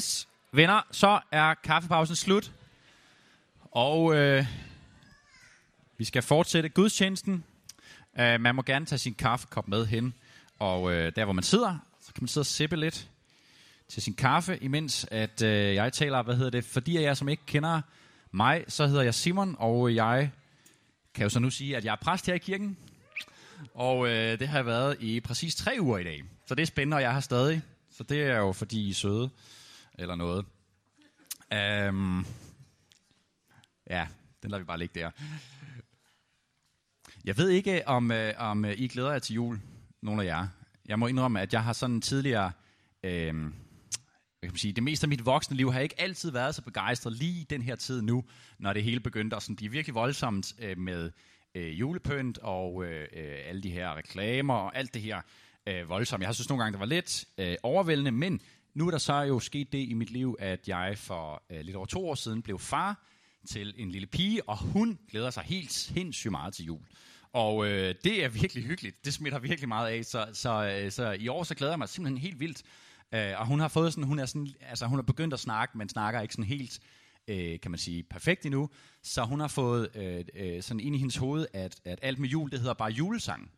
Yes, venner, så er kaffepausen slut. Og øh, vi skal fortsætte gudstjenesten. Uh, man må gerne tage sin kaffekop med hen. Og øh, der, hvor man sidder, så kan man sidde og sippe lidt til sin kaffe, imens at øh, jeg taler, hvad hedder det, fordi jeg som ikke kender mig, så hedder jeg Simon, og jeg kan jo så nu sige, at jeg er præst her i kirken. Og øh, det har jeg været i præcis tre uger i dag. Så det er spændende, og jeg har stadig. Så det er jo fordi I er søde, eller noget. Um, ja, den lader vi bare ligge der. Jeg ved ikke, om, øh, om øh, I glæder jer til jul, nogle af jer. Jeg må indrømme, at jeg har sådan tidligere... Øh, jeg kan sige, det meste af mit voksne liv har jeg ikke altid været så begejstret lige den her tid nu, når det hele begyndte at sådan blive virkelig voldsomt øh, med øh, julepynt og øh, øh, alle de her reklamer og alt det her øh, voldsomt. Jeg har synes nogle gange, det var lidt øh, overvældende, men nu er der så jo sket det i mit liv, at jeg for øh, lidt over to år siden blev far til en lille pige, og hun glæder sig helt sindssygt meget til jul. Og øh, det er virkelig hyggeligt. Det smitter virkelig meget af. Så, så, øh, så i år så glæder jeg mig simpelthen helt vildt. Øh, og hun har fået sådan, hun er sådan, altså hun har begyndt at snakke, men snakker ikke sådan helt, øh, kan man sige, perfekt endnu. Så hun har fået øh, øh, sådan ind i hendes hoved, at, at alt med jul, det hedder bare julesang.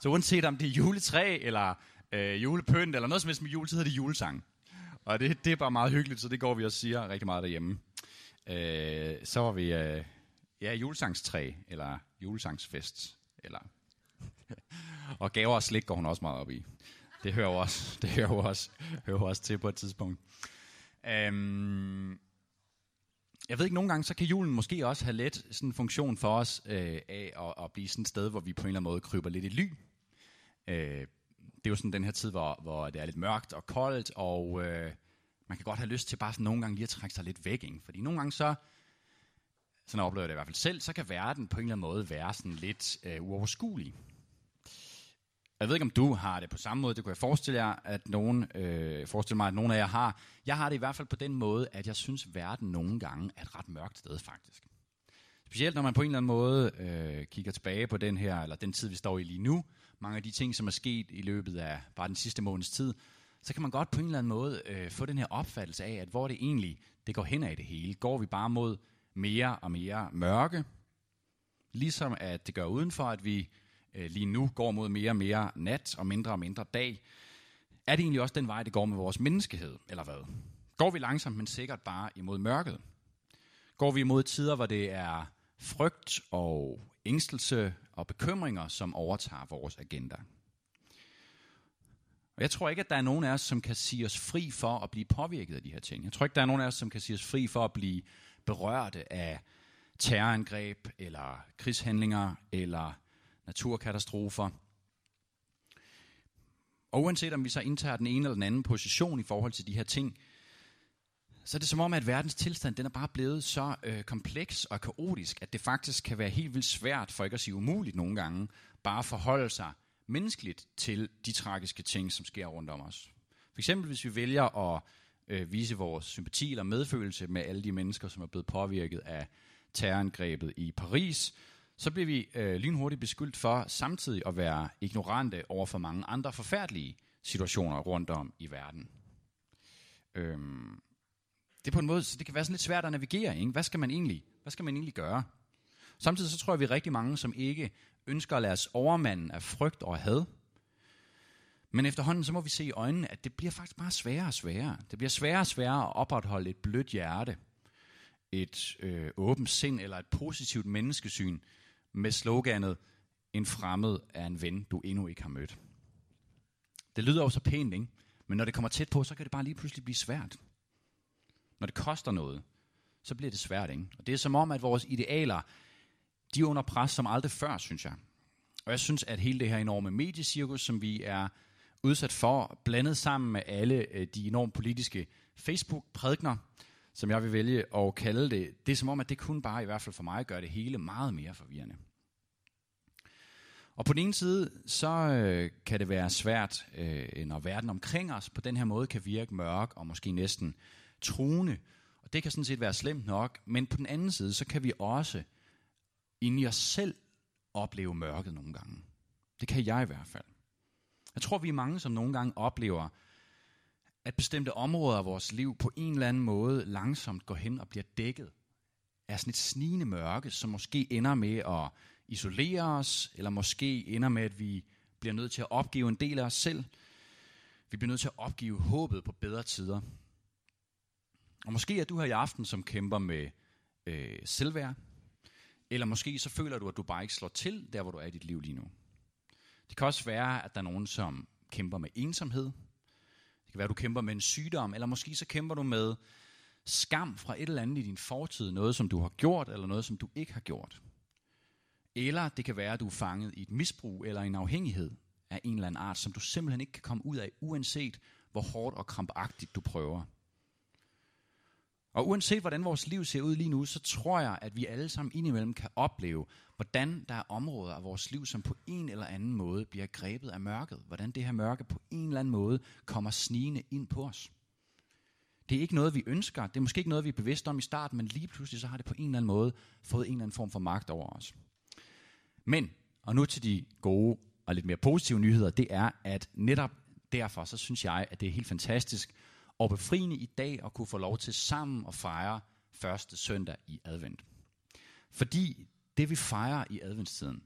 Så uanset om det er juletræ, eller øh, julepynt, eller noget som helst med jul, så hedder det julesang. Og det, det er bare meget hyggeligt, så det går vi og siger rigtig meget derhjemme. Øh, så var vi, øh, ja, julesangstræ, eller julesangsfest, eller... og gaver og slik går hun også meget op i. Det hører jo også, det hører jo også, hører jo også til på et tidspunkt. Øhm, jeg ved ikke, nogle gange så kan julen måske også have let sådan en funktion for os øh, af at, at blive sådan et sted, hvor vi på en eller anden måde kryber lidt i ly. Øh, det er jo sådan den her tid, hvor, hvor det er lidt mørkt og koldt, og øh, man kan godt have lyst til bare sådan nogle gange lige at trække sig lidt væk. Ikke? Fordi nogle gange så, sådan oplever jeg det i hvert fald selv, så kan verden på en eller anden måde være sådan lidt øh, uoverskuelig. Jeg ved ikke, om du har det på samme måde. Det kunne jeg forestille, jer, at nogen, øh, forestille mig, at nogen af jer har. Jeg har det i hvert fald på den måde, at jeg synes, verden nogle gange er et ret mørkt sted, faktisk. Specielt når man på en eller anden måde øh, kigger tilbage på den her, eller den tid, vi står i lige nu. Mange af de ting, som er sket i løbet af bare den sidste måneds tid. Så kan man godt på en eller anden måde øh, få den her opfattelse af, at hvor det egentlig det går hen af det hele. Går vi bare mod mere og mere mørke? Ligesom at det gør udenfor, at vi øh, lige nu går mod mere og mere nat og mindre og mindre dag. Er det egentlig også den vej, det går med vores menneskehed, eller hvad? Går vi langsomt, men sikkert bare imod mørket? Går vi imod tider, hvor det er frygt og ængstelse og bekymringer, som overtager vores agenda? Og jeg tror ikke, at der er nogen af os, som kan sige os fri for at blive påvirket af de her ting. Jeg tror ikke, der er nogen af os, som kan sige os fri for at blive berørte af terrorangreb, eller krigshandlinger, eller naturkatastrofer. Og uanset om vi så indtager den ene eller den anden position i forhold til de her ting, så er det som om, at verdens tilstand den er bare blevet så øh, kompleks og kaotisk, at det faktisk kan være helt vildt svært, for ikke at sige umuligt nogle gange, bare at forholde sig menneskeligt til de tragiske ting, som sker rundt om os. For eksempel hvis vi vælger at øh, vise vores sympati eller medfølelse med alle de mennesker, som er blevet påvirket af terrorangrebet i Paris, så bliver vi øh, lynhurtigt beskyldt for samtidig at være ignorante over for mange andre forfærdelige situationer rundt om i verden. Øhm, det er på en måde, så det kan være sådan lidt svært at navigere. Ikke? Hvad skal man egentlig, hvad skal man egentlig gøre? Samtidig så tror jeg, vi er rigtig mange, som ikke ønsker at lade os overmanden af frygt og had. Men efterhånden så må vi se i øjnene, at det bliver faktisk bare sværere og sværere. Det bliver sværere og sværere at opretholde et blødt hjerte, et øh, åbent sind eller et positivt menneskesyn, med sloganet, en fremmed er en ven, du endnu ikke har mødt. Det lyder jo så pænt, ikke? Men når det kommer tæt på, så kan det bare lige pludselig blive svært. Når det koster noget, så bliver det svært, ikke? Og det er som om, at vores idealer, de er under pres som aldrig før, synes jeg. Og jeg synes, at hele det her enorme mediecirkus, som vi er udsat for, blandet sammen med alle øh, de enormt politiske Facebook-prædikner, som jeg vil vælge at kalde det, det er som om, at det kun bare, i hvert fald for mig, gør det hele meget mere forvirrende. Og på den ene side, så øh, kan det være svært, øh, når verden omkring os på den her måde kan virke mørk og måske næsten truende. Og det kan sådan set være slemt nok, men på den anden side, så kan vi også inde i os selv opleve mørket nogle gange. Det kan jeg i hvert fald. Jeg tror, vi er mange, som nogle gange oplever, at bestemte områder af vores liv på en eller anden måde langsomt går hen og bliver dækket af sådan et snigende mørke, som måske ender med at isolere os, eller måske ender med, at vi bliver nødt til at opgive en del af os selv. Vi bliver nødt til at opgive håbet på bedre tider. Og måske er du her i aften, som kæmper med øh, selvværd, eller måske så føler du, at du bare ikke slår til, der hvor du er i dit liv lige nu. Det kan også være, at der er nogen, som kæmper med ensomhed. Det kan være, at du kæmper med en sygdom, eller måske så kæmper du med skam fra et eller andet i din fortid, noget som du har gjort, eller noget som du ikke har gjort. Eller det kan være, at du er fanget i et misbrug eller en afhængighed af en eller anden art, som du simpelthen ikke kan komme ud af, uanset hvor hårdt og krampagtigt du prøver. Og uanset hvordan vores liv ser ud lige nu, så tror jeg, at vi alle sammen indimellem kan opleve, hvordan der er områder af vores liv, som på en eller anden måde bliver grebet af mørket. Hvordan det her mørke på en eller anden måde kommer snigende ind på os. Det er ikke noget, vi ønsker. Det er måske ikke noget, vi er bevidste om i starten, men lige pludselig så har det på en eller anden måde fået en eller anden form for magt over os. Men, og nu til de gode og lidt mere positive nyheder, det er, at netop derfor, så synes jeg, at det er helt fantastisk og befriende i dag at kunne få lov til sammen at fejre første søndag i advent. Fordi det vi fejrer i adventstiden,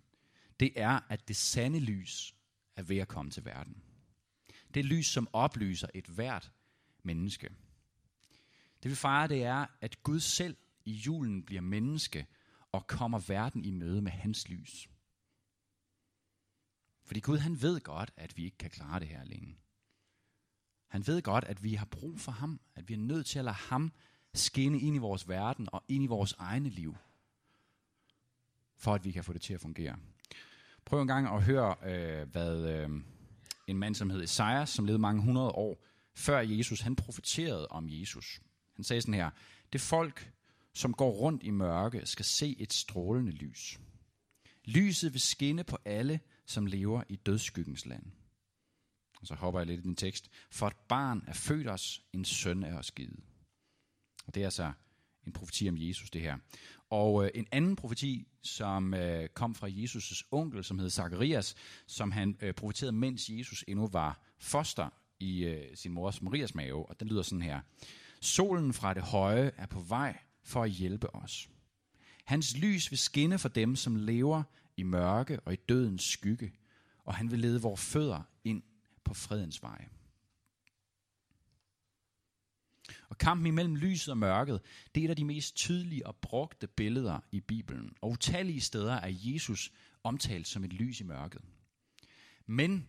det er, at det sande lys er ved at komme til verden. Det lys, som oplyser et hvert menneske. Det vi fejrer, det er, at Gud selv i julen bliver menneske og kommer verden i møde med hans lys. Fordi Gud han ved godt, at vi ikke kan klare det her alene. Han ved godt, at vi har brug for ham, at vi er nødt til at lade ham skinne ind i vores verden og ind i vores egne liv, for at vi kan få det til at fungere. Prøv en gang at høre, øh, hvad øh, en mand, som hed Esajas, som levede mange hundrede år før Jesus, han profeterede om Jesus. Han sagde sådan her, det folk, som går rundt i mørke, skal se et strålende lys. Lyset vil skinne på alle, som lever i dødsskyggens land. Og så hopper jeg lidt i den tekst. For et barn er født os, en søn er os givet. Og det er altså en profeti om Jesus, det her. Og øh, en anden profeti, som øh, kom fra Jesus' onkel, som hed Zacharias, som han øh, profeterede, mens Jesus endnu var foster i øh, sin mors Marias mave. Og den lyder sådan her. Solen fra det høje er på vej for at hjælpe os. Hans lys vil skinne for dem, som lever i mørke og i dødens skygge, og han vil lede vores fødder ind på fredens vej. Og kampen imellem lyset og mørket, det er et af de mest tydelige og brugte billeder i Bibelen. Og utallige steder er Jesus omtalt som et lys i mørket. Men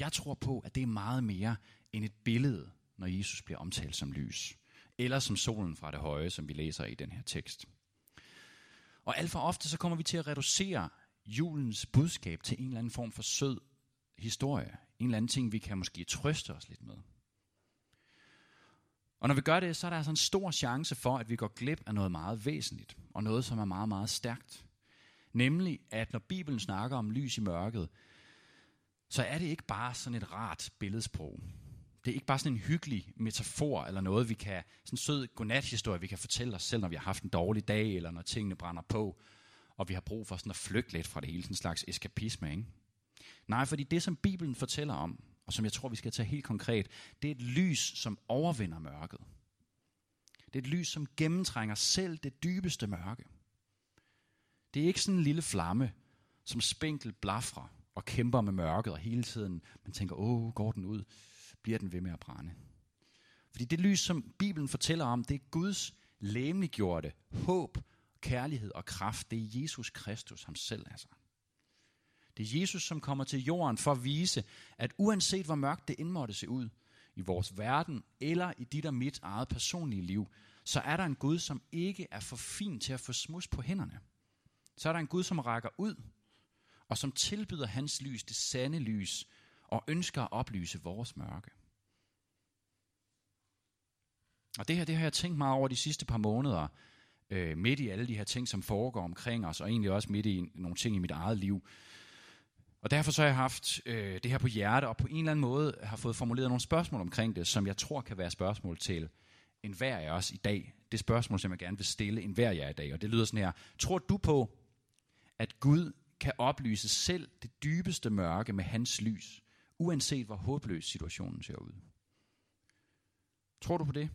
jeg tror på, at det er meget mere end et billede, når Jesus bliver omtalt som lys. Eller som solen fra det høje, som vi læser i den her tekst. Og alt for ofte så kommer vi til at reducere julens budskab til en eller anden form for sød historie. En eller anden ting, vi kan måske trøste os lidt med. Og når vi gør det, så er der altså en stor chance for, at vi går glip af noget meget væsentligt, og noget, som er meget, meget stærkt. Nemlig, at når Bibelen snakker om lys i mørket, så er det ikke bare sådan et rart billedsprog. Det er ikke bare sådan en hyggelig metafor, eller noget, vi kan, sådan en sød godnathistorie, vi kan fortælle os selv, når vi har haft en dårlig dag, eller når tingene brænder på, og vi har brug for sådan at flygte lidt fra det hele, sådan en slags eskapisme, ikke? Nej, fordi det, som Bibelen fortæller om, og som jeg tror, vi skal tage helt konkret, det er et lys, som overvinder mørket. Det er et lys, som gennemtrænger selv det dybeste mørke. Det er ikke sådan en lille flamme, som spinkel blafrer og kæmper med mørket, og hele tiden man tænker, åh, går den ud? Bliver den ved med at brænde? Fordi det lys, som Bibelen fortæller om, det er Guds læmeliggjorte håb, kærlighed og kraft. Det er Jesus Kristus ham selv, altså. Det er Jesus, som kommer til jorden for at vise, at uanset hvor mørkt det indmåtte se ud i vores verden, eller i dit og mit eget personlige liv, så er der en Gud, som ikke er for fin til at få smus på hænderne. Så er der en Gud, som rækker ud, og som tilbyder hans lys, det sande lys, og ønsker at oplyse vores mørke. Og det her, det har jeg tænkt meget over de sidste par måneder, øh, midt i alle de her ting, som foregår omkring os, og egentlig også midt i nogle ting i mit eget liv. Og derfor så har jeg haft øh, det her på hjerte, og på en eller anden måde har fået formuleret nogle spørgsmål omkring det, som jeg tror kan være spørgsmål til en hver af os i dag. Det spørgsmål, som jeg gerne vil stille en hver af jer i dag, og det lyder sådan her. Tror du på, at Gud kan oplyse selv det dybeste mørke med hans lys, uanset hvor håbløs situationen ser ud? Tror du på det?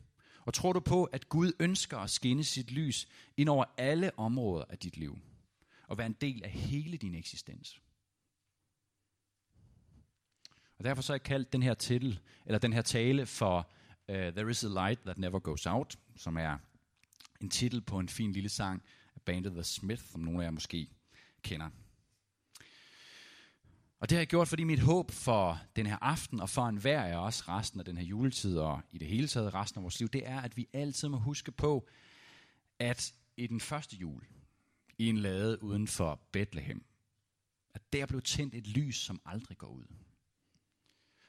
Og tror du på, at Gud ønsker at skinne sit lys ind over alle områder af dit liv? Og være en del af hele din eksistens? Og derfor så har jeg kaldt den her titel, eller den her tale for uh, There is a light that never goes out, som er en titel på en fin lille sang af bandet The Smith, som nogle af jer måske kender. Og det har jeg gjort, fordi mit håb for den her aften, og for enhver af os resten af den her juletid, og i det hele taget resten af vores liv, det er, at vi altid må huske på, at i den første jul, i en lade uden for Bethlehem, at der blev tændt et lys, som aldrig går ud.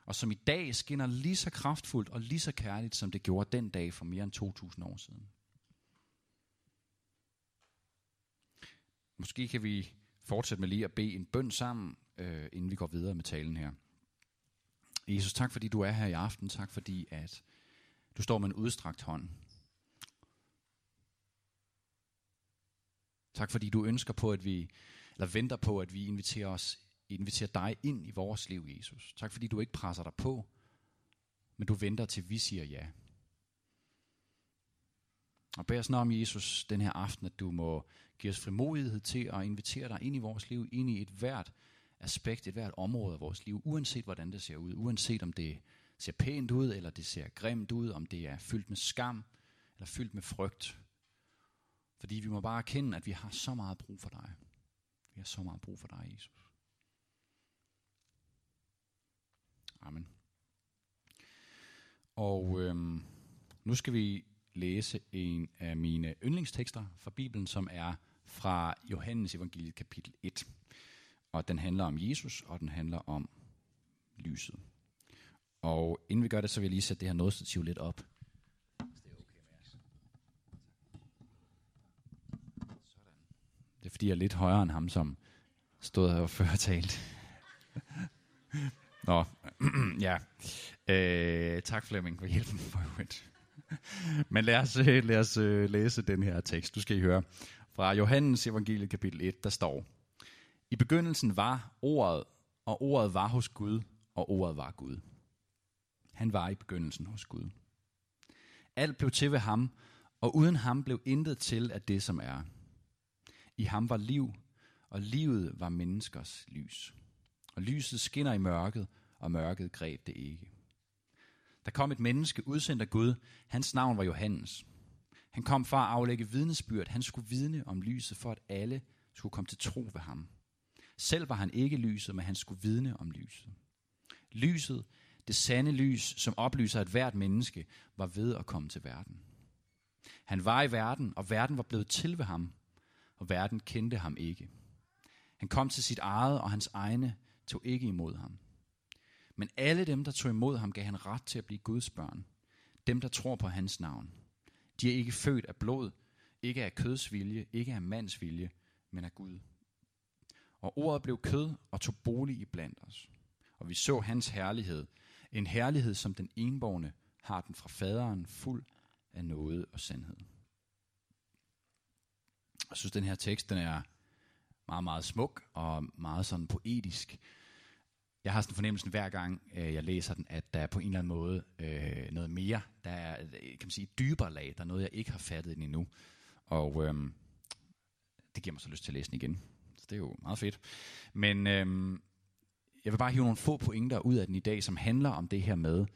Og som i dag skinner lige så kraftfuldt og lige så kærligt, som det gjorde den dag for mere end 2.000 år siden. Måske kan vi fortsætte med lige at bede en bøn sammen, øh, inden vi går videre med talen her. Jesus, tak fordi du er her i aften. Tak fordi at du står med en udstrakt hånd. Tak fordi du ønsker på, at vi, eller venter på, at vi inviterer os, inviterer dig ind i vores liv, Jesus. Tak fordi du ikke presser dig på, men du venter til vi siger ja. Og bær os om, Jesus, den her aften, at du må give os frimodighed til at invitere dig ind i vores liv, ind i et hvert aspekt, et hvert område af vores liv, uanset hvordan det ser ud, uanset om det ser pænt ud, eller det ser grimt ud, om det er fyldt med skam, eller fyldt med frygt. Fordi vi må bare erkende, at vi har så meget brug for dig. Vi har så meget brug for dig, Jesus. Amen. Og øhm, nu skal vi læse en af mine yndlingstekster fra Bibelen, som er fra Johannes evangeliet kapitel 1. Og den handler om Jesus, og den handler om lyset. Og inden vi gør det, så vil jeg lige sætte det her nådestativ lidt op. Det er fordi, jeg er lidt højere end ham, som stod her og før talt. Nå, ja. Øh, tak Flemming for hjælpen for øvrigt. Men lad os, øh, lad os øh, læse den her tekst. Du skal I høre. Fra Johannes evangelie kapitel 1, der står, I begyndelsen var ordet, og ordet var hos Gud, og ordet var Gud. Han var i begyndelsen hos Gud. Alt blev til ved ham, og uden ham blev intet til af det, som er. I ham var liv, og livet var menneskers lys. Og lyset skinner i mørket, og mørket greb det ikke. Der kom et menneske udsendt af Gud. Hans navn var Johannes. Han kom for at aflægge vidnesbyrd. Han skulle vidne om lyset, for at alle skulle komme til tro ved ham. Selv var han ikke lyset, men han skulle vidne om lyset. Lyset, det sande lys, som oplyser et hvert menneske, var ved at komme til verden. Han var i verden, og verden var blevet til ved ham, og verden kendte ham ikke. Han kom til sit eget, og hans egne tog ikke imod ham. Men alle dem, der tog imod ham, gav han ret til at blive Guds børn. Dem, der tror på hans navn. De er ikke født af blod, ikke af køds vilje, ikke af mands vilje, men af Gud. Og ordet blev kød og tog bolig i blandt os. Og vi så hans herlighed. En herlighed, som den enborgne har den fra faderen, fuld af noget og sandhed. Jeg synes, den her tekst den er meget, meget smuk og meget sådan poetisk. Jeg har sådan en fornemmelse hver gang, øh, jeg læser den, at der er på en eller anden måde øh, noget mere. Der er øh, kan man sige, et dybere lag. Der er noget, jeg ikke har fattet endnu. Og øh, det giver mig så lyst til at læse den igen. Så det er jo meget fedt. Men øh, jeg vil bare hive nogle få pointer ud af den i dag, som handler om det her med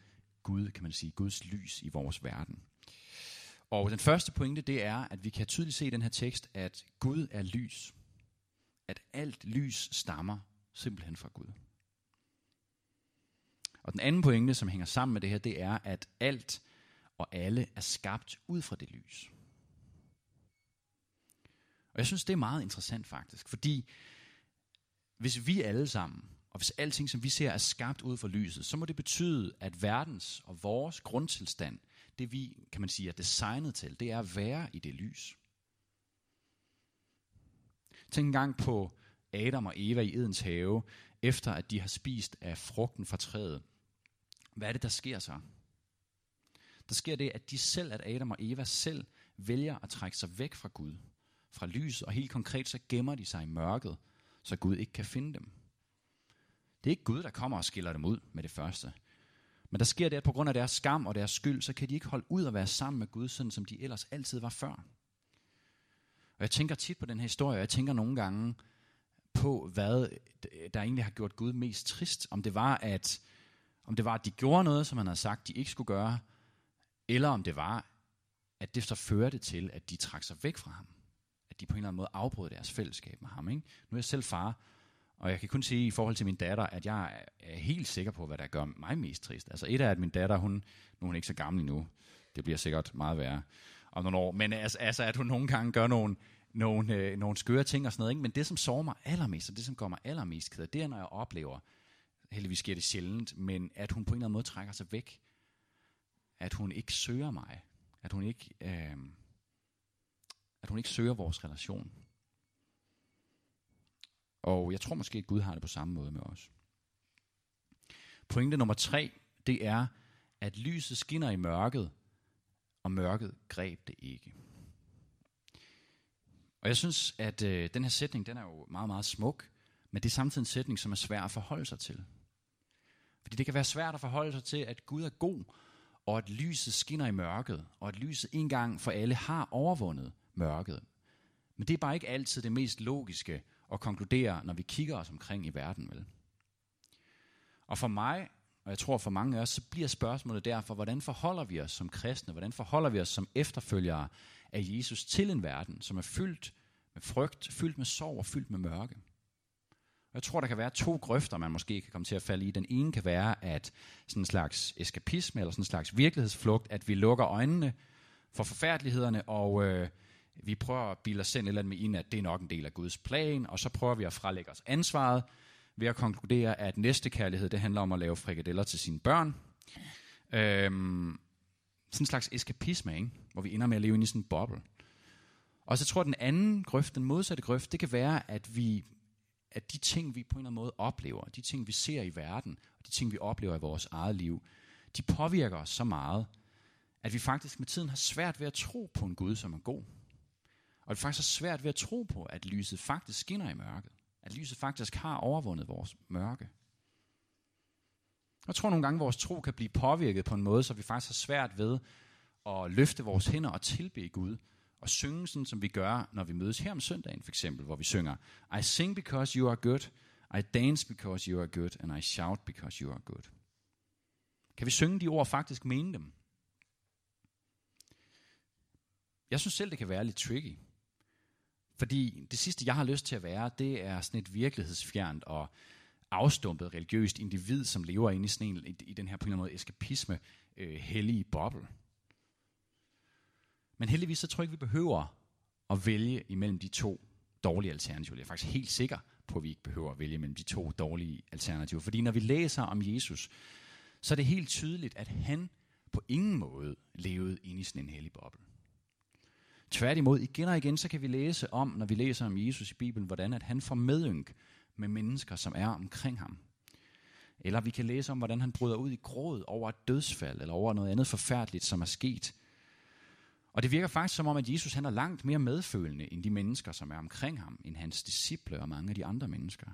Gud, kan man sige, Guds lys i vores verden. Og den første pointe, det er, at vi kan tydeligt se i den her tekst, at Gud er lys. At alt lys stammer simpelthen fra Gud. Og den anden pointe, som hænger sammen med det her, det er, at alt og alle er skabt ud fra det lys. Og jeg synes, det er meget interessant faktisk, fordi hvis vi alle sammen, og hvis alting, som vi ser, er skabt ud fra lyset, så må det betyde, at verdens og vores grundtilstand, det vi, kan man sige, er designet til, det er at være i det lys. Tænk engang på Adam og Eva i Edens have, efter at de har spist af frugten fra træet. Hvad er det, der sker så? Der sker det, at de selv, at Adam og Eva selv vælger at trække sig væk fra Gud, fra lyset, og helt konkret så gemmer de sig i mørket, så Gud ikke kan finde dem. Det er ikke Gud, der kommer og skiller dem ud med det første. Men der sker det, at på grund af deres skam og deres skyld, så kan de ikke holde ud at være sammen med Gud, sådan som de ellers altid var før. Og jeg tænker tit på den her historie, og jeg tænker nogle gange på, hvad der egentlig har gjort Gud mest trist. Om det var, at, om det var, at de gjorde noget, som han havde sagt, de ikke skulle gøre, eller om det var, at det så førte til, at de trak sig væk fra ham. At de på en eller anden måde afbrød deres fællesskab med ham. Ikke? Nu er jeg selv far, og jeg kan kun sige i forhold til min datter, at jeg er helt sikker på, hvad der gør mig mest trist. Altså et er, at min datter, hun, nu er hun ikke så gammel endnu, det bliver sikkert meget værre om nogle år, men altså, altså at hun nogle gange gør nogle, nogle, øh, nogle skøre ting og sådan noget. Ikke? Men det, som sover mig allermest, og det, som gør mig allermest ked af, det er, når jeg oplever, heldigvis sker det sjældent, men at hun på en eller anden måde trækker sig væk. At hun ikke søger mig. At hun ikke, øh, at hun ikke søger vores relation. Og jeg tror måske, at Gud har det på samme måde med os. Pointe nummer tre, det er, at lyset skinner i mørket, og mørket greb det ikke. Og jeg synes, at øh, den her sætning, den er jo meget, meget smuk, men det er samtidig en sætning, som er svær at forholde sig til. Fordi det kan være svært at forholde sig til, at Gud er god, og at lyset skinner i mørket, og at lyset en gang for alle har overvundet mørket. Men det er bare ikke altid det mest logiske at konkludere, når vi kigger os omkring i verden, vel? Og for mig, og jeg tror for mange af os, så bliver spørgsmålet derfor, hvordan forholder vi os som kristne, hvordan forholder vi os som efterfølgere af Jesus til en verden, som er fyldt med frygt, fyldt med sorg og fyldt med mørke. Jeg tror, der kan være to grøfter, man måske kan komme til at falde i. Den ene kan være, at sådan en slags eskapisme, eller sådan en slags virkelighedsflugt, at vi lukker øjnene for forfærdelighederne, og øh, vi prøver at bilde os selv eller med ind, at det er nok en del af Guds plan, og så prøver vi at frelægge os ansvaret ved at konkludere, at næste kærlighed, det handler om at lave frikadeller til sine børn. Øhm, sådan en slags eskapisme, ikke? hvor vi ender med at leve ind i sådan en boble. Og så tror jeg, at den anden grøft, den modsatte grøft, det kan være, at vi at de ting, vi på en eller anden måde oplever, de ting, vi ser i verden, og de ting, vi oplever i vores eget liv, de påvirker os så meget, at vi faktisk med tiden har svært ved at tro på en Gud, som er god. Og vi faktisk har svært ved at tro på, at lyset faktisk skinner i mørket. At lyset faktisk har overvundet vores mørke. Jeg tror nogle gange, at vores tro kan blive påvirket på en måde, så vi faktisk har svært ved at løfte vores hænder og tilbe Gud. Og synge sådan, som vi gør, når vi mødes her om søndagen, for eksempel, hvor vi synger, I sing because you are good, I dance because you are good, and I shout because you are good. Kan vi synge de ord og faktisk mene dem? Jeg synes selv, det kan være lidt tricky. Fordi det sidste, jeg har lyst til at være, det er sådan et virkelighedsfjernt og afstumpet religiøst individ, som lever inde i, sådan en, i den her på en eller anden måde eskapisme, øh, hellige boble. Men heldigvis så tror jeg ikke, vi behøver at vælge imellem de to dårlige alternativer. Jeg er faktisk helt sikker på, at vi ikke behøver at vælge mellem de to dårlige alternativer. Fordi når vi læser om Jesus, så er det helt tydeligt, at han på ingen måde levede inde i sådan en hellig boble. Tværtimod, igen og igen, så kan vi læse om, når vi læser om Jesus i Bibelen, hvordan at han får medynk med mennesker, som er omkring ham. Eller vi kan læse om, hvordan han bryder ud i gråd over et dødsfald, eller over noget andet forfærdeligt, som er sket. Og det virker faktisk som om, at Jesus han er langt mere medfølende end de mennesker, som er omkring ham, end hans disciple og mange af de andre mennesker.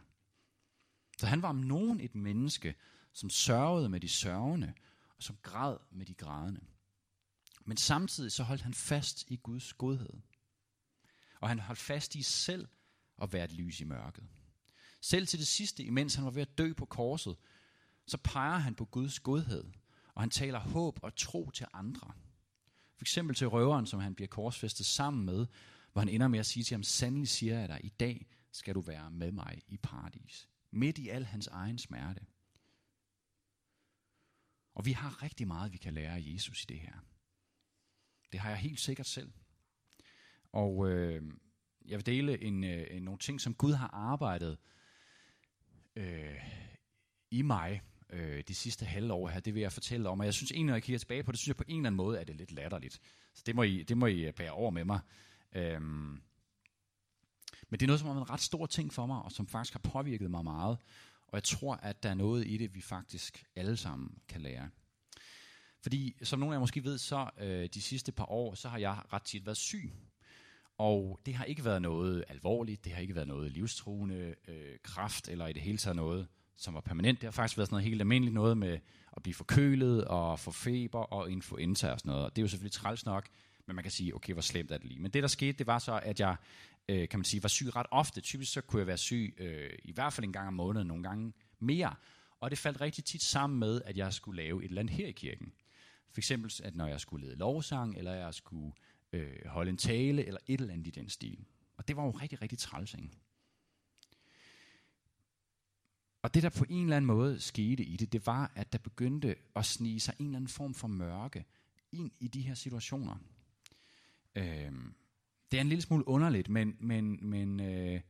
Så han var om nogen et menneske, som sørgede med de sørgende, og som græd med de grædende. Men samtidig så holdt han fast i Guds godhed. Og han holdt fast i selv at være et lys i mørket. Selv til det sidste, imens han var ved at dø på korset, så peger han på Guds godhed, og han taler håb og tro til andre. For eksempel til røveren, som han bliver korsfæstet sammen med, hvor han ender med at sige til ham, sandelig siger jeg dig, i dag skal du være med mig i paradis. Midt i al hans egen smerte. Og vi har rigtig meget, vi kan lære af Jesus i det her. Det har jeg helt sikkert selv. Og øh, jeg vil dele en, øh, nogle ting, som Gud har arbejdet øh, i mig øh, de sidste halve år her. Det vil jeg fortælle om. Og jeg synes egentlig, når jeg kigger tilbage på det, synes jeg på en eller anden måde, at det er lidt latterligt. Så det må I, det må I øh, bære over med mig. Øhm, men det er noget, som er en ret stor ting for mig, og som faktisk har påvirket mig meget. Og jeg tror, at der er noget i det, vi faktisk alle sammen kan lære. Fordi, som nogle af jer måske ved, så øh, de sidste par år, så har jeg ret tit været syg. Og det har ikke været noget alvorligt, det har ikke været noget livstruende, øh, kraft eller i det hele taget noget, som var permanent. Det har faktisk været sådan noget helt almindeligt noget med at blive forkølet og få feber og influenza og sådan noget. Og det er jo selvfølgelig træls nok, men man kan sige, okay, hvor slemt er det lige. Men det, der skete, det var så, at jeg, øh, kan man sige, var syg ret ofte. Typisk så kunne jeg være syg øh, i hvert fald en gang om måneden, nogle gange mere. Og det faldt rigtig tit sammen med, at jeg skulle lave et eller andet her i kirken. For eksempel, at når jeg skulle lede lovsang, eller jeg skulle øh, holde en tale, eller et eller andet i den stil. Og det var jo rigtig, rigtig træls, ikke? Og det, der på en eller anden måde skete i det, det var, at der begyndte at snige sig en eller anden form for mørke ind i de her situationer. Øhm, det er en lille smule underligt, men, men, men øh,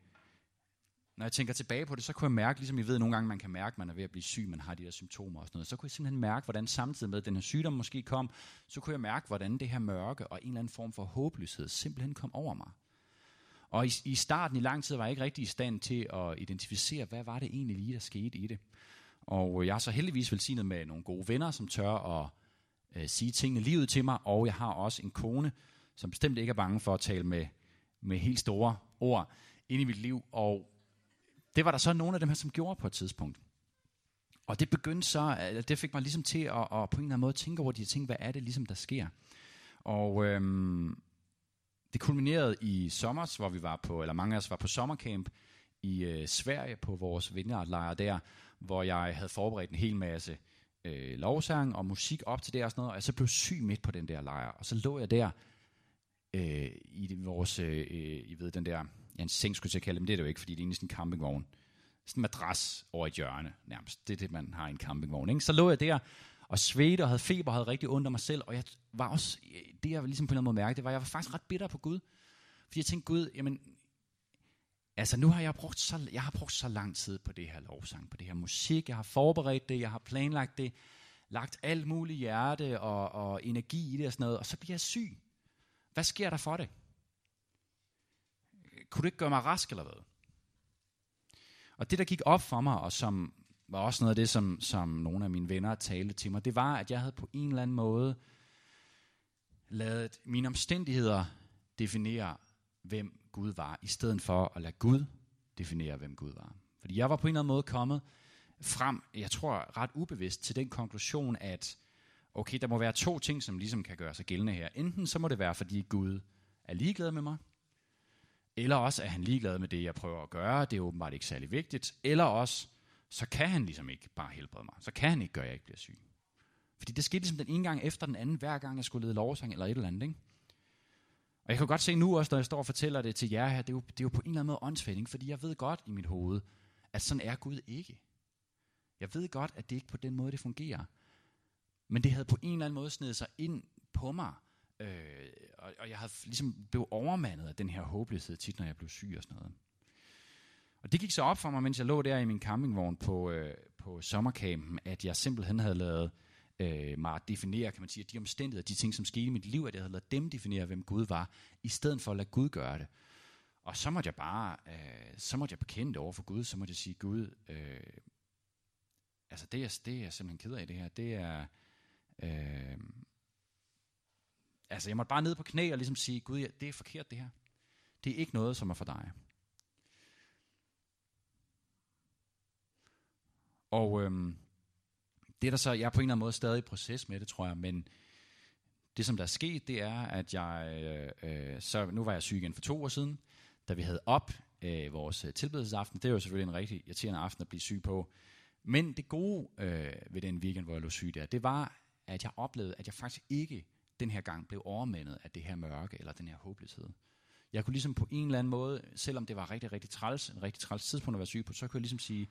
når jeg tænker tilbage på det, så kunne jeg mærke, ligesom I ved nogle gange, man kan mærke, at man er ved at blive syg, man har de der symptomer og sådan noget, så kunne jeg simpelthen mærke, hvordan samtidig med, at den her sygdom måske kom, så kunne jeg mærke, hvordan det her mørke og en eller anden form for håbløshed simpelthen kom over mig. Og i, i starten i lang tid var jeg ikke rigtig i stand til at identificere, hvad var det egentlig lige, der skete i det. Og øh, jeg er så heldigvis velsignet med nogle gode venner, som tør at øh, sige tingene lige ud til mig, og jeg har også en kone, som bestemt ikke er bange for at tale med, med helt store ord ind i mit liv. Og det var der så nogle af dem her, som gjorde på et tidspunkt. Og det begyndte så, øh, det fik mig ligesom til at, at på en eller anden måde tænke over de ting, hvad er det ligesom, der sker. Og øhm, det kulminerede i sommer, hvor vi var på, eller mange af os var på sommercamp i øh, Sverige på vores vineyardlejr der, hvor jeg havde forberedt en hel masse øh, lovsang og musik op til det og sådan noget, og jeg så blev syg midt på den der lejr, og så lå jeg der øh, i vores, øh, øh, I ved, den der, ja, en seng skulle jeg kalde det, men det er det jo ikke, fordi det er egentlig sådan en campingvogn. Sådan en madras over et hjørne, nærmest. Det er det, man har i en campingvogn. Ikke? Så lå jeg der og svedte og havde feber og havde rigtig ondt af mig selv, og jeg var også, det jeg ligesom på en eller anden måde mærke, det var, jeg var faktisk ret bitter på Gud. Fordi jeg tænkte, Gud, jamen, altså nu har jeg brugt så, jeg har brugt så lang tid på det her lovsang, på det her musik, jeg har forberedt det, jeg har planlagt det, lagt alt muligt hjerte og, og energi i det og sådan noget, og så bliver jeg syg. Hvad sker der for det? Kunne du ikke gøre mig rask eller hvad? Og det, der gik op for mig, og som var også noget af det, som, som nogle af mine venner talte til mig, det var, at jeg havde på en eller anden måde lavet mine omstændigheder definere, hvem Gud var, i stedet for at lade Gud definere, hvem Gud var. Fordi jeg var på en eller anden måde kommet frem, jeg tror ret ubevidst, til den konklusion, at okay, der må være to ting, som ligesom kan gøre sig gældende her. Enten så må det være, fordi Gud er ligeglad med mig, eller også er han ligeglad med det, jeg prøver at gøre, det er åbenbart ikke særlig vigtigt, eller også, så kan han ligesom ikke bare helbrede mig. Så kan han ikke gøre, at jeg ikke bliver syg. Fordi det skete ligesom den ene gang efter den anden, hver gang jeg skulle lede lovsang eller et eller andet. Ikke? Og jeg kan godt se nu også, når jeg står og fortæller det til jer her, det er jo, det er jo på en eller anden måde åndsfælding, fordi jeg ved godt i mit hoved, at sådan er Gud ikke. Jeg ved godt, at det ikke på den måde, det fungerer. Men det havde på en eller anden måde snedet sig ind på mig, øh, og, og jeg havde ligesom blevet overmandet af den her håbløshed tit, når jeg blev syg og sådan noget. Og det gik så op for mig, mens jeg lå der i min campingvogn på, øh, på sommercampen, at jeg simpelthen havde lavet øh, mig definere, kan man sige, de omstændigheder, de ting, som skete i mit liv, at jeg havde lavet dem definere, hvem Gud var, i stedet for at lade Gud gøre det. Og så måtte jeg bare, øh, så måtte jeg bekende det over for Gud, så måtte jeg sige, Gud, øh, altså det er, det er jeg simpelthen ked af det her, det er, øh, altså jeg måtte bare ned på knæ og ligesom sige, Gud, ja, det er forkert det her. Det er ikke noget, som er for dig. Og øhm, det er der så, jeg er på en eller anden måde stadig i proces med det, tror jeg, men det som der er sket, det er, at jeg, øh, øh så nu var jeg syg igen for to år siden, da vi havde op øh, vores øh, tilbedelsesaften. Det er jo selvfølgelig en rigtig irriterende aften at blive syg på. Men det gode øh, ved den weekend, hvor jeg lå syg der, det var, at jeg oplevede, at jeg faktisk ikke den her gang blev overmandet af det her mørke, eller den her håbløshed. Jeg kunne ligesom på en eller anden måde, selvom det var rigtig, rigtig træls, en rigtig træls tidspunkt at være syg på, så kunne jeg ligesom sige,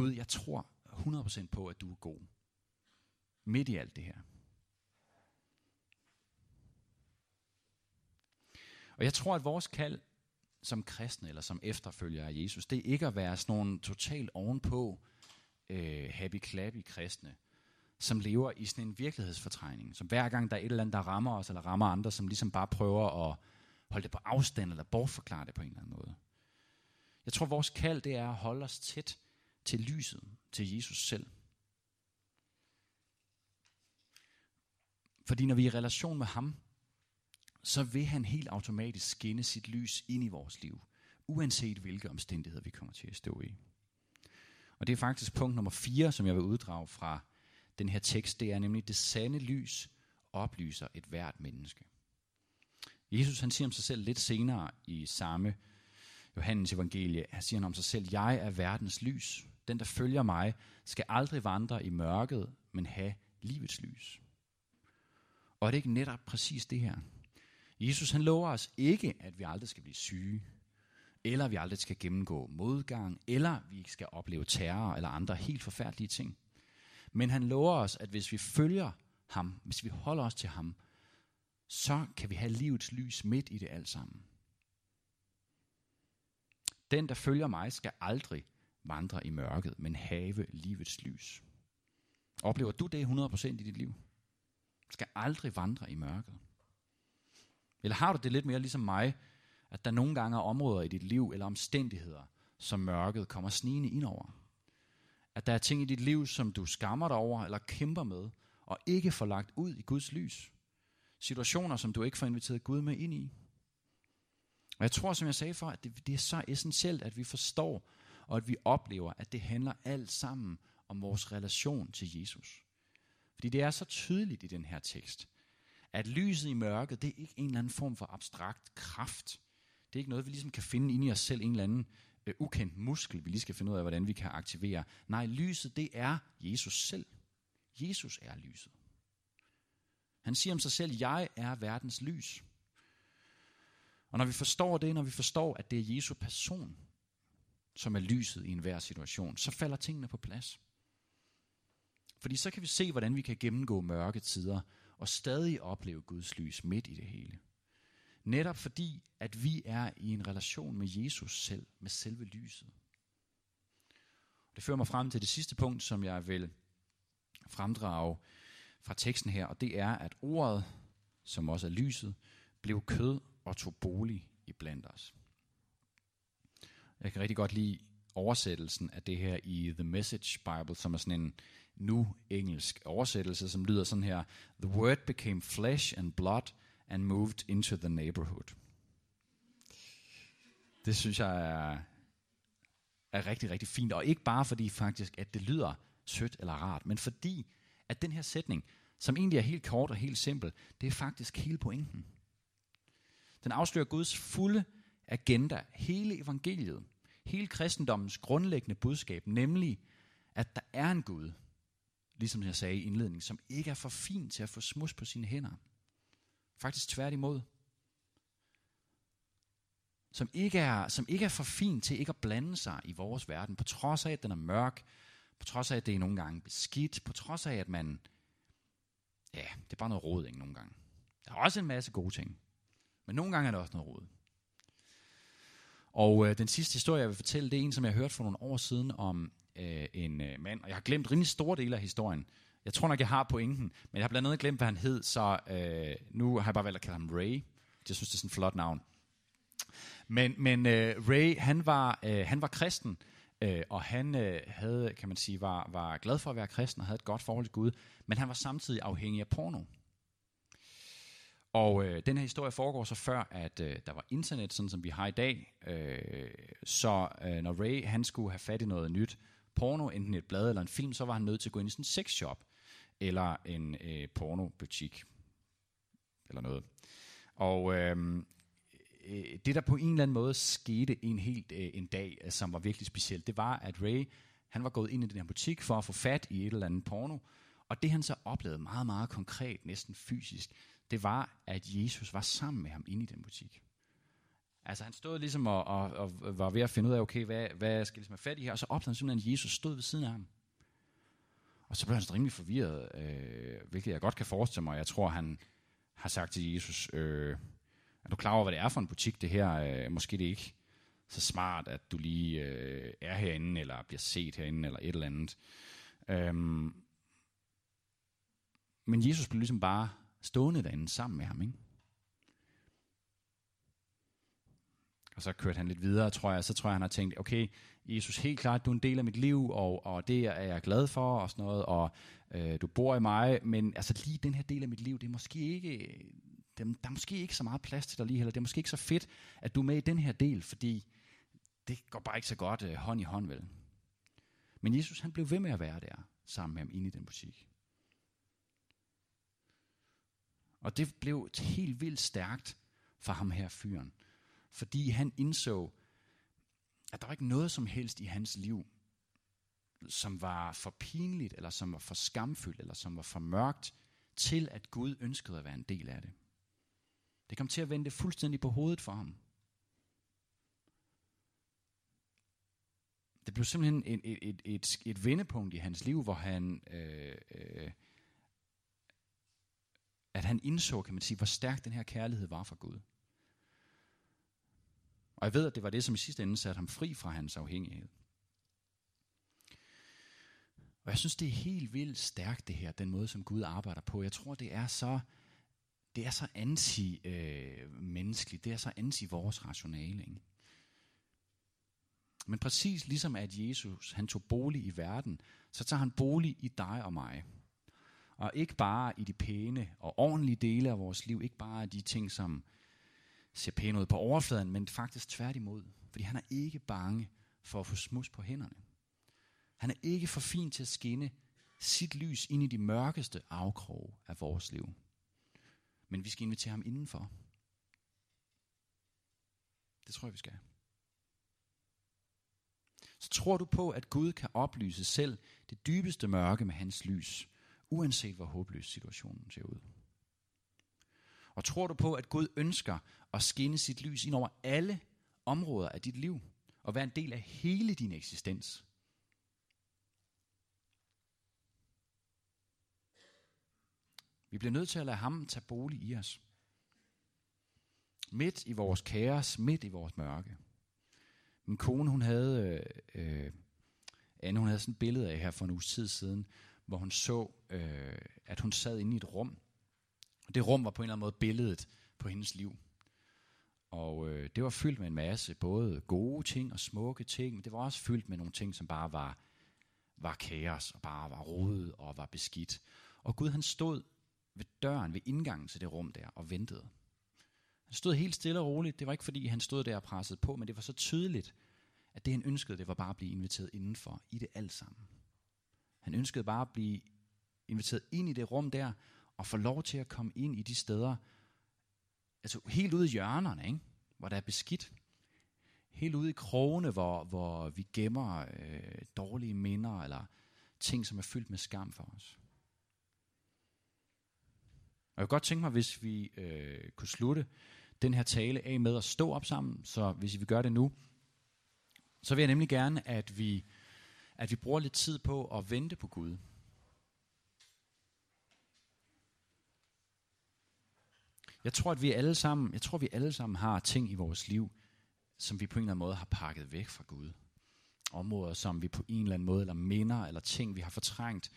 Gud, jeg tror 100% på, at du er god. Midt i alt det her. Og jeg tror, at vores kald som kristne eller som efterfølgere af Jesus, det er ikke at være sådan nogle totalt ovenpå øh, happy-clappy kristne, som lever i sådan en virkelighedsfortrængning, som hver gang der er et eller andet, der rammer os eller rammer andre, som ligesom bare prøver at holde det på afstand eller bortforklare det på en eller anden måde. Jeg tror, vores kald det er at holde os tæt til lyset, til Jesus selv. Fordi når vi er i relation med ham, så vil han helt automatisk skinne sit lys ind i vores liv, uanset hvilke omstændigheder vi kommer til at stå i. Og det er faktisk punkt nummer 4, som jeg vil uddrage fra den her tekst. Det er nemlig, det sande lys oplyser et hvert menneske. Jesus han siger om sig selv lidt senere i samme Johannes evangelie, han siger om sig selv, jeg er verdens lys. Den, der følger mig, skal aldrig vandre i mørket, men have livets lys. Og er det ikke netop præcis det her? Jesus han lover os ikke, at vi aldrig skal blive syge, eller vi aldrig skal gennemgå modgang, eller vi skal opleve terror eller andre helt forfærdelige ting. Men han lover os, at hvis vi følger ham, hvis vi holder os til ham, så kan vi have livets lys midt i det alt sammen. Den, der følger mig, skal aldrig vandre i mørket, men have livets lys. Oplever du det 100% i dit liv? Skal aldrig vandre i mørket. Eller har du det lidt mere ligesom mig, at der nogle gange er områder i dit liv eller omstændigheder, som mørket kommer snigende ind over? At der er ting i dit liv, som du skammer dig over eller kæmper med, og ikke får lagt ud i Guds lys. Situationer, som du ikke får inviteret Gud med ind i. Og jeg tror, som jeg sagde før, at det, det er så essentielt, at vi forstår, og at vi oplever, at det handler alt sammen om vores relation til Jesus. Fordi det er så tydeligt i den her tekst, at lyset i mørket, det er ikke en eller anden form for abstrakt kraft. Det er ikke noget, vi ligesom kan finde inde i os selv, en eller anden øh, ukendt muskel, vi lige skal finde ud af, hvordan vi kan aktivere. Nej, lyset, det er Jesus selv. Jesus er lyset. Han siger om sig selv, jeg er verdens lys. Og når vi forstår det, når vi forstår, at det er Jesu person, som er lyset i enhver situation, så falder tingene på plads. Fordi så kan vi se, hvordan vi kan gennemgå mørke tider og stadig opleve Guds lys midt i det hele. Netop fordi, at vi er i en relation med Jesus selv, med selve lyset. Det fører mig frem til det sidste punkt, som jeg vil fremdrage fra teksten her, og det er, at ordet, som også er lyset, blev kød og tog bolig i blandt os. Jeg kan rigtig godt lide oversættelsen af det her i The Message Bible, som er sådan en nu engelsk oversættelse, som lyder sådan her. The word became flesh and blood and moved into the neighborhood. Det synes jeg er, er rigtig, rigtig fint. Og ikke bare fordi faktisk, at det lyder sødt eller rart, men fordi, at den her sætning, som egentlig er helt kort og helt simpel, det er faktisk hele pointen. Den afslører Guds fulde agenda, hele evangeliet, hele kristendommens grundlæggende budskab, nemlig, at der er en Gud, ligesom jeg sagde i indledningen, som ikke er for fin til at få smus på sine hænder. Faktisk tværtimod. Som ikke, er, som ikke er for fin til ikke at blande sig i vores verden, på trods af, at den er mørk, på trods af, at det er nogle gange beskidt, på trods af, at man, ja, det er bare noget råd, ikke, nogle gange. Der er også en masse gode ting, men nogle gange er det også noget råd. Og øh, den sidste historie, jeg vil fortælle, det er en, som jeg hørte for nogle år siden om øh, en øh, mand, og jeg har glemt rimelig store dele af historien. Jeg tror nok, jeg har pointen, men jeg har blandt andet glemt, hvad han hed, så øh, nu har jeg bare valgt at kalde ham Ray. Jeg synes, det er sådan et flot navn. Men, men øh, Ray, han var, øh, han var kristen, øh, og han øh, havde, kan man sige, var, var glad for at være kristen og havde et godt forhold til Gud, men han var samtidig afhængig af porno. Og øh, den her historie foregår så før, at øh, der var internet, sådan som vi har i dag. Øh, så øh, når Ray han skulle have fat i noget nyt porno, enten et blad eller en film, så var han nødt til at gå ind i sådan en sexshop eller en øh, pornobutik eller noget. Og øhm, øh, det der på en eller anden måde skete en helt øh, en dag, øh, som var virkelig specielt, det var, at Ray han var gået ind i den her butik for at få fat i et eller andet porno, og det han så oplevede meget, meget konkret, næsten fysisk, det var, at Jesus var sammen med ham inde i den butik. Altså han stod ligesom og, og, og var ved at finde ud af, okay, hvad, hvad skal jeg ligesom have fat i her? Og så opdagede han simpelthen, at Jesus stod ved siden af ham. Og så blev han så rimelig forvirret, øh, hvilket jeg godt kan forestille mig. Jeg tror, han har sagt til Jesus, øh, er du klar over, hvad det er for en butik, det her? Øh, måske det er ikke så smart, at du lige øh, er herinde, eller bliver set herinde, eller et eller andet. Øhm, men Jesus blev ligesom bare stående derinde sammen med ham, ikke? Og så kørte han lidt videre, tror jeg. Så tror jeg, han har tænkt, okay, Jesus, helt klart, du er en del af mit liv, og, og det er jeg glad for, og sådan noget, og øh, du bor i mig, men altså lige den her del af mit liv, det er måske ikke, det, der er måske ikke så meget plads til dig lige heller. Det er måske ikke så fedt, at du er med i den her del, fordi det går bare ikke så godt øh, hånd i hånd, vel? Men Jesus han blev ved med at være der sammen med ham inde i den butik. Og det blev helt vildt stærkt for ham her fyren. Fordi han indså, at der var ikke noget som helst i hans liv, som var for pinligt, eller som var for skamfyldt, eller som var for mørkt, til at Gud ønskede at være en del af det. Det kom til at vende fuldstændig på hovedet for ham. Det blev simpelthen et, et, et, et, et vendepunkt i hans liv, hvor han, øh, øh, at han indså, kan man sige, hvor stærk den her kærlighed var for Gud. Og jeg ved, at det var det, som i sidste ende satte ham fri fra hans afhængighed. Og jeg synes, det er helt vildt stærkt det her, den måde, som Gud arbejder på. Jeg tror, det er så, det er så anti-menneskeligt, øh, det er så anti vores rationale. Ikke? Men præcis ligesom at Jesus han tog bolig i verden, så tager han bolig i dig og mig. Og ikke bare i de pæne og ordentlige dele af vores liv, ikke bare de ting, som ser pæne ud på overfladen, men faktisk tværtimod. Fordi han er ikke bange for at få smus på hænderne. Han er ikke for fin til at skinne sit lys ind i de mørkeste afkroge af vores liv. Men vi skal invitere ham indenfor. Det tror jeg, vi skal. Så tror du på, at Gud kan oplyse selv det dybeste mørke med hans lys, uanset hvor håbløs situationen ser ud. Og tror du på, at Gud ønsker at skinne sit lys ind over alle områder af dit liv, og være en del af hele din eksistens? Vi bliver nødt til at lade ham tage bolig i os. Midt i vores kaos, midt i vores mørke. Min kone, hun havde, øh, øh Anne, hun havde sådan et billede af her for en uges tid siden, hvor hun så, øh, at hun sad inde i et rum. Og det rum var på en eller anden måde billedet på hendes liv. Og øh, det var fyldt med en masse både gode ting og smukke ting, men det var også fyldt med nogle ting, som bare var, var kaos og bare var rodet og var beskidt. Og Gud han stod ved døren, ved indgangen til det rum der og ventede. Han stod helt stille og roligt. Det var ikke fordi, han stod der og pressede på, men det var så tydeligt, at det han ønskede, det var bare at blive inviteret indenfor i det alt sammen. Han ønskede bare at blive inviteret ind i det rum der, og få lov til at komme ind i de steder, altså helt ude i hjørnerne, ikke? hvor der er beskidt. Helt ude i krogene, hvor, hvor vi gemmer øh, dårlige minder, eller ting, som er fyldt med skam for os. Og jeg kunne godt tænke mig, hvis vi øh, kunne slutte den her tale af med at stå op sammen. Så hvis vi gør det nu, så vil jeg nemlig gerne, at vi, at vi bruger lidt tid på at vente på Gud. Jeg tror, at vi alle sammen, jeg tror, vi alle sammen har ting i vores liv, som vi på en eller anden måde har pakket væk fra Gud. Områder, som vi på en eller anden måde, eller minder, eller ting, vi har fortrængt,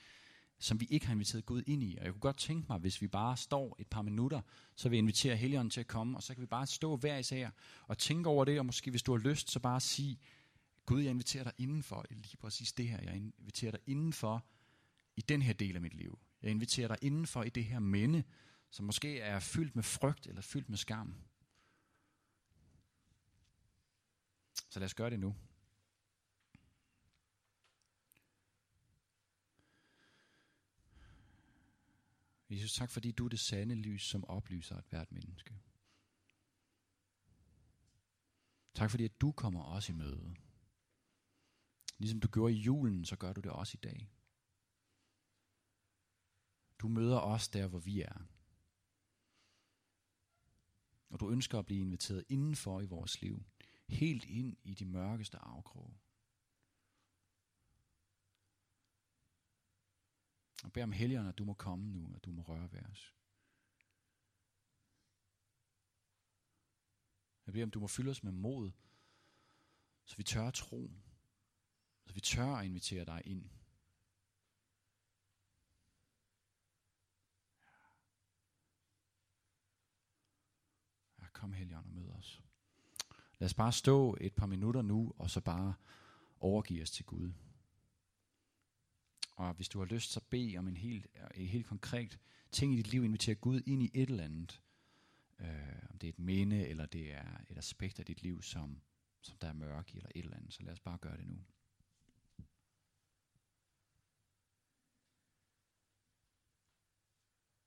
som vi ikke har inviteret Gud ind i. Og jeg kunne godt tænke mig, hvis vi bare står et par minutter, så vil jeg invitere Helligånden til at komme, og så kan vi bare stå hver især og tænke over det, og måske hvis du har lyst, så bare sige, Gud, jeg inviterer dig indenfor, lige præcis det her, jeg inviterer dig indenfor i den her del af mit liv. Jeg inviterer dig indenfor i det her minde, som måske er fyldt med frygt eller fyldt med skam. Så lad os gøre det nu. Jesus, tak fordi du er det sande lys, som oplyser et hvert menneske. Tak fordi at du kommer os i møde. Ligesom du gjorde i julen, så gør du det også i dag. Du møder os der, hvor vi er. Og du ønsker at blive inviteret indenfor i vores liv. Helt ind i de mørkeste afkroge. Og bed om helgerne, at du må komme nu, at du må røre ved os. Jeg beder om, du må fylde os med mod, så vi tør at tro, så vi tør at invitere dig ind. Ja, kom Helligånd og mød os. Lad os bare stå et par minutter nu, og så bare overgive os til Gud. Og hvis du har lyst, så bed om en helt, en helt konkret ting i dit liv. Inviter Gud ind i et eller andet. Øh, om det er et minde, eller det er et aspekt af dit liv, som, som der er mørk i, eller et eller andet. Så lad os bare gøre det nu.